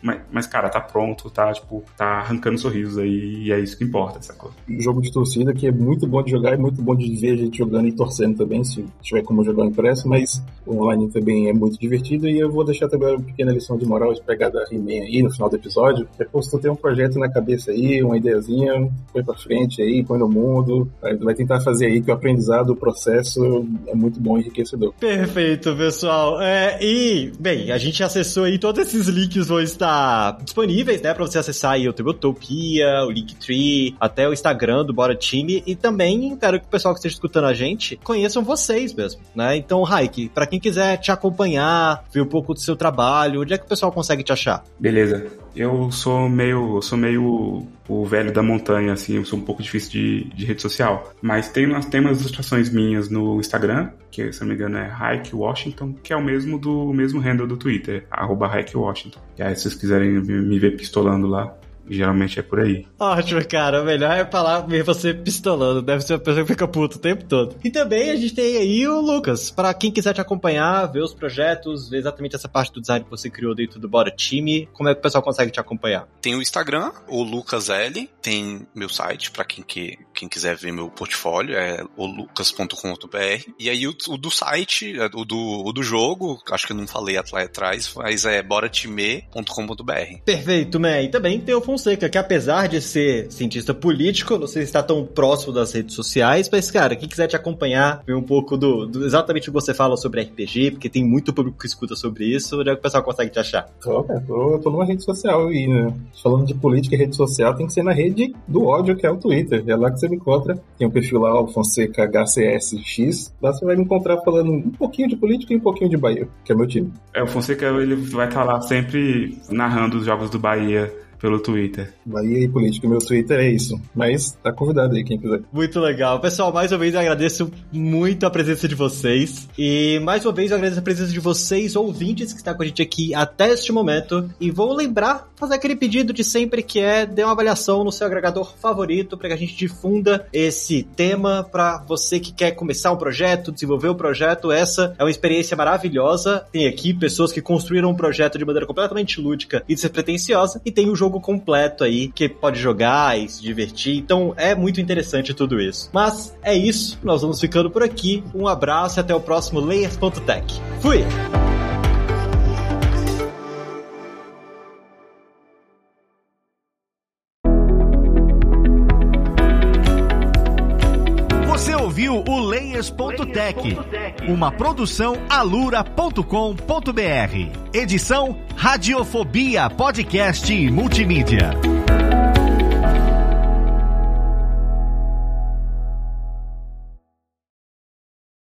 mas, mas, cara, tá pronto, tá, tipo, tá arrancando sorrisos aí e é isso que importa, sacou? Jogo de torcida que é muito bom de jogar e muito bom de ver jogando e torcendo também, se tiver como jogar impresso, mas o online também é muito divertido e eu vou deixar também uma pequena lição de moral de pegar da He-Man aí no final do episódio, que é pô, se tu tem um projeto na cabeça aí, uma ideiazinha, põe pra frente aí, põe no mundo, vai tentar fazer aí que o aprendizado, o processo é muito bom e enriquecedor. Perfeito, pessoal. É, e, bem, a gente acessou aí, todos esses links vão estar disponíveis, né, pra você acessar aí o Tabletopia, o Linktree, até o Instagram do Bora Time, e também quero que o pessoal que esteja escutando a gente conheçam vocês mesmo, né? Então, Raik, para quem quiser te acompanhar, ver um pouco do seu trabalho, onde é que o pessoal consegue te achar? Beleza. Eu sou meio, eu sou meio o velho da montanha, assim, eu sou um pouco difícil de, de rede social. Mas tem tem umas ilustrações minhas no Instagram, que se não me engano é Hike Washington, que é o mesmo do o mesmo handle do Twitter, arroba Washington. E aí, se vocês quiserem me ver pistolando lá, Geralmente é por aí. Ótimo, cara. O melhor é falar ver você pistolando. Deve ser uma pessoa que fica puto o tempo todo. E também a gente tem aí o Lucas. Para quem quiser te acompanhar, ver os projetos, ver exatamente essa parte do design que você criou dentro do Bora Time, como é que o pessoal consegue te acompanhar? Tem o Instagram, o Lucas L. Tem meu site, para quem, que, quem quiser ver meu portfólio, é olucas.com.br. E aí o, o, do site, é, o do, o do jogo, acho que eu não falei lá atrás, mas é boratime.com.br. Perfeito, man. E também tem o Fonseca, que apesar de ser cientista político, não sei se está tão próximo das redes sociais, mas, cara, quem quiser te acompanhar, ver um pouco do, do exatamente o que você fala sobre RPG, porque tem muito público que escuta sobre isso, onde é que o pessoal consegue te achar? Tô, cara, tô, eu tô numa rede social e, né, falando de política e rede social, tem que ser na rede do ódio, que é o Twitter. É lá que você me encontra. Tem um perfil lá, o Fonseca HCSX. Lá você vai me encontrar falando um pouquinho de política e um pouquinho de Bahia, que é meu time. É, o Fonseca, ele vai estar lá sempre narrando os jogos do Bahia pelo Twitter. Bahia e política, meu Twitter é isso. Mas tá convidado aí quem quiser. Muito legal. Pessoal, mais uma vez eu agradeço muito a presença de vocês. E mais uma vez eu agradeço a presença de vocês, ouvintes que estão com a gente aqui até este momento. E vou lembrar, fazer aquele pedido de sempre que é dê uma avaliação no seu agregador favorito para que a gente difunda esse tema para você que quer começar um projeto, desenvolver um projeto. Essa é uma experiência maravilhosa. Tem aqui pessoas que construíram um projeto de maneira completamente lúdica e despretensiosa. E tem o jogo jogo completo aí que pode jogar e se divertir. Então é muito interessante tudo isso. Mas é isso, nós vamos ficando por aqui. Um abraço e até o próximo Layers.tech. Fui! Você ouviu o Layers.tech, uma produção alura.com.br. Edição Radiofobia Podcast e Multimídia.